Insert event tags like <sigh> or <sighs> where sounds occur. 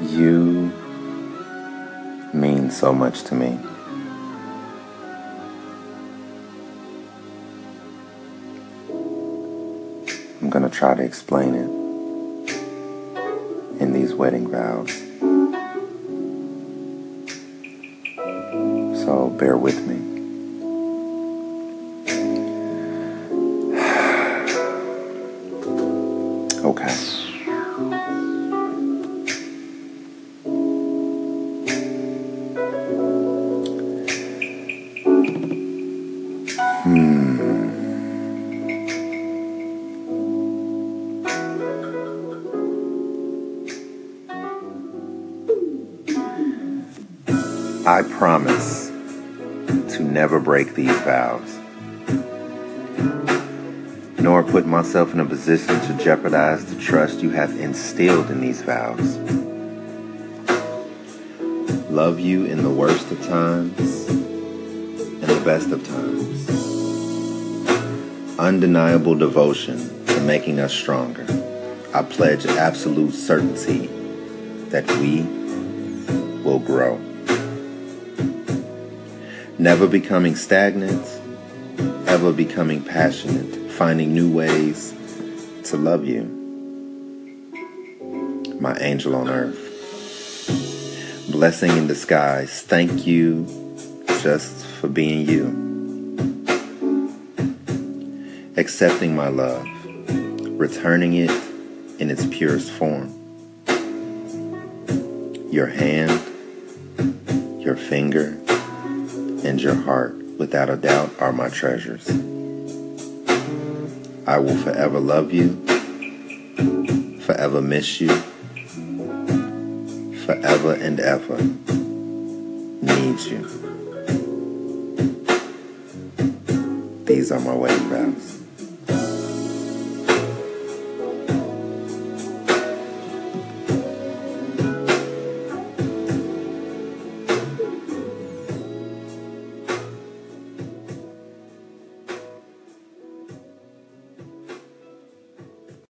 You mean so much to me. I'm going to try to explain it in these wedding vows. So bear with me. <sighs> Okay. I promise to never break these vows, nor put myself in a position to jeopardize the trust you have instilled in these vows. Love you in the worst of times and the best of times. Undeniable devotion to making us stronger. I pledge absolute certainty that we will grow never becoming stagnant, ever becoming passionate, finding new ways to love you. My angel on earth. Blessing in disguise. Thank you just for being you. Accepting my love, returning it in its purest form. Your hand, your finger, and your heart, without a doubt, are my treasures. I will forever love you, forever miss you, forever and ever need you. These are my wedding vows.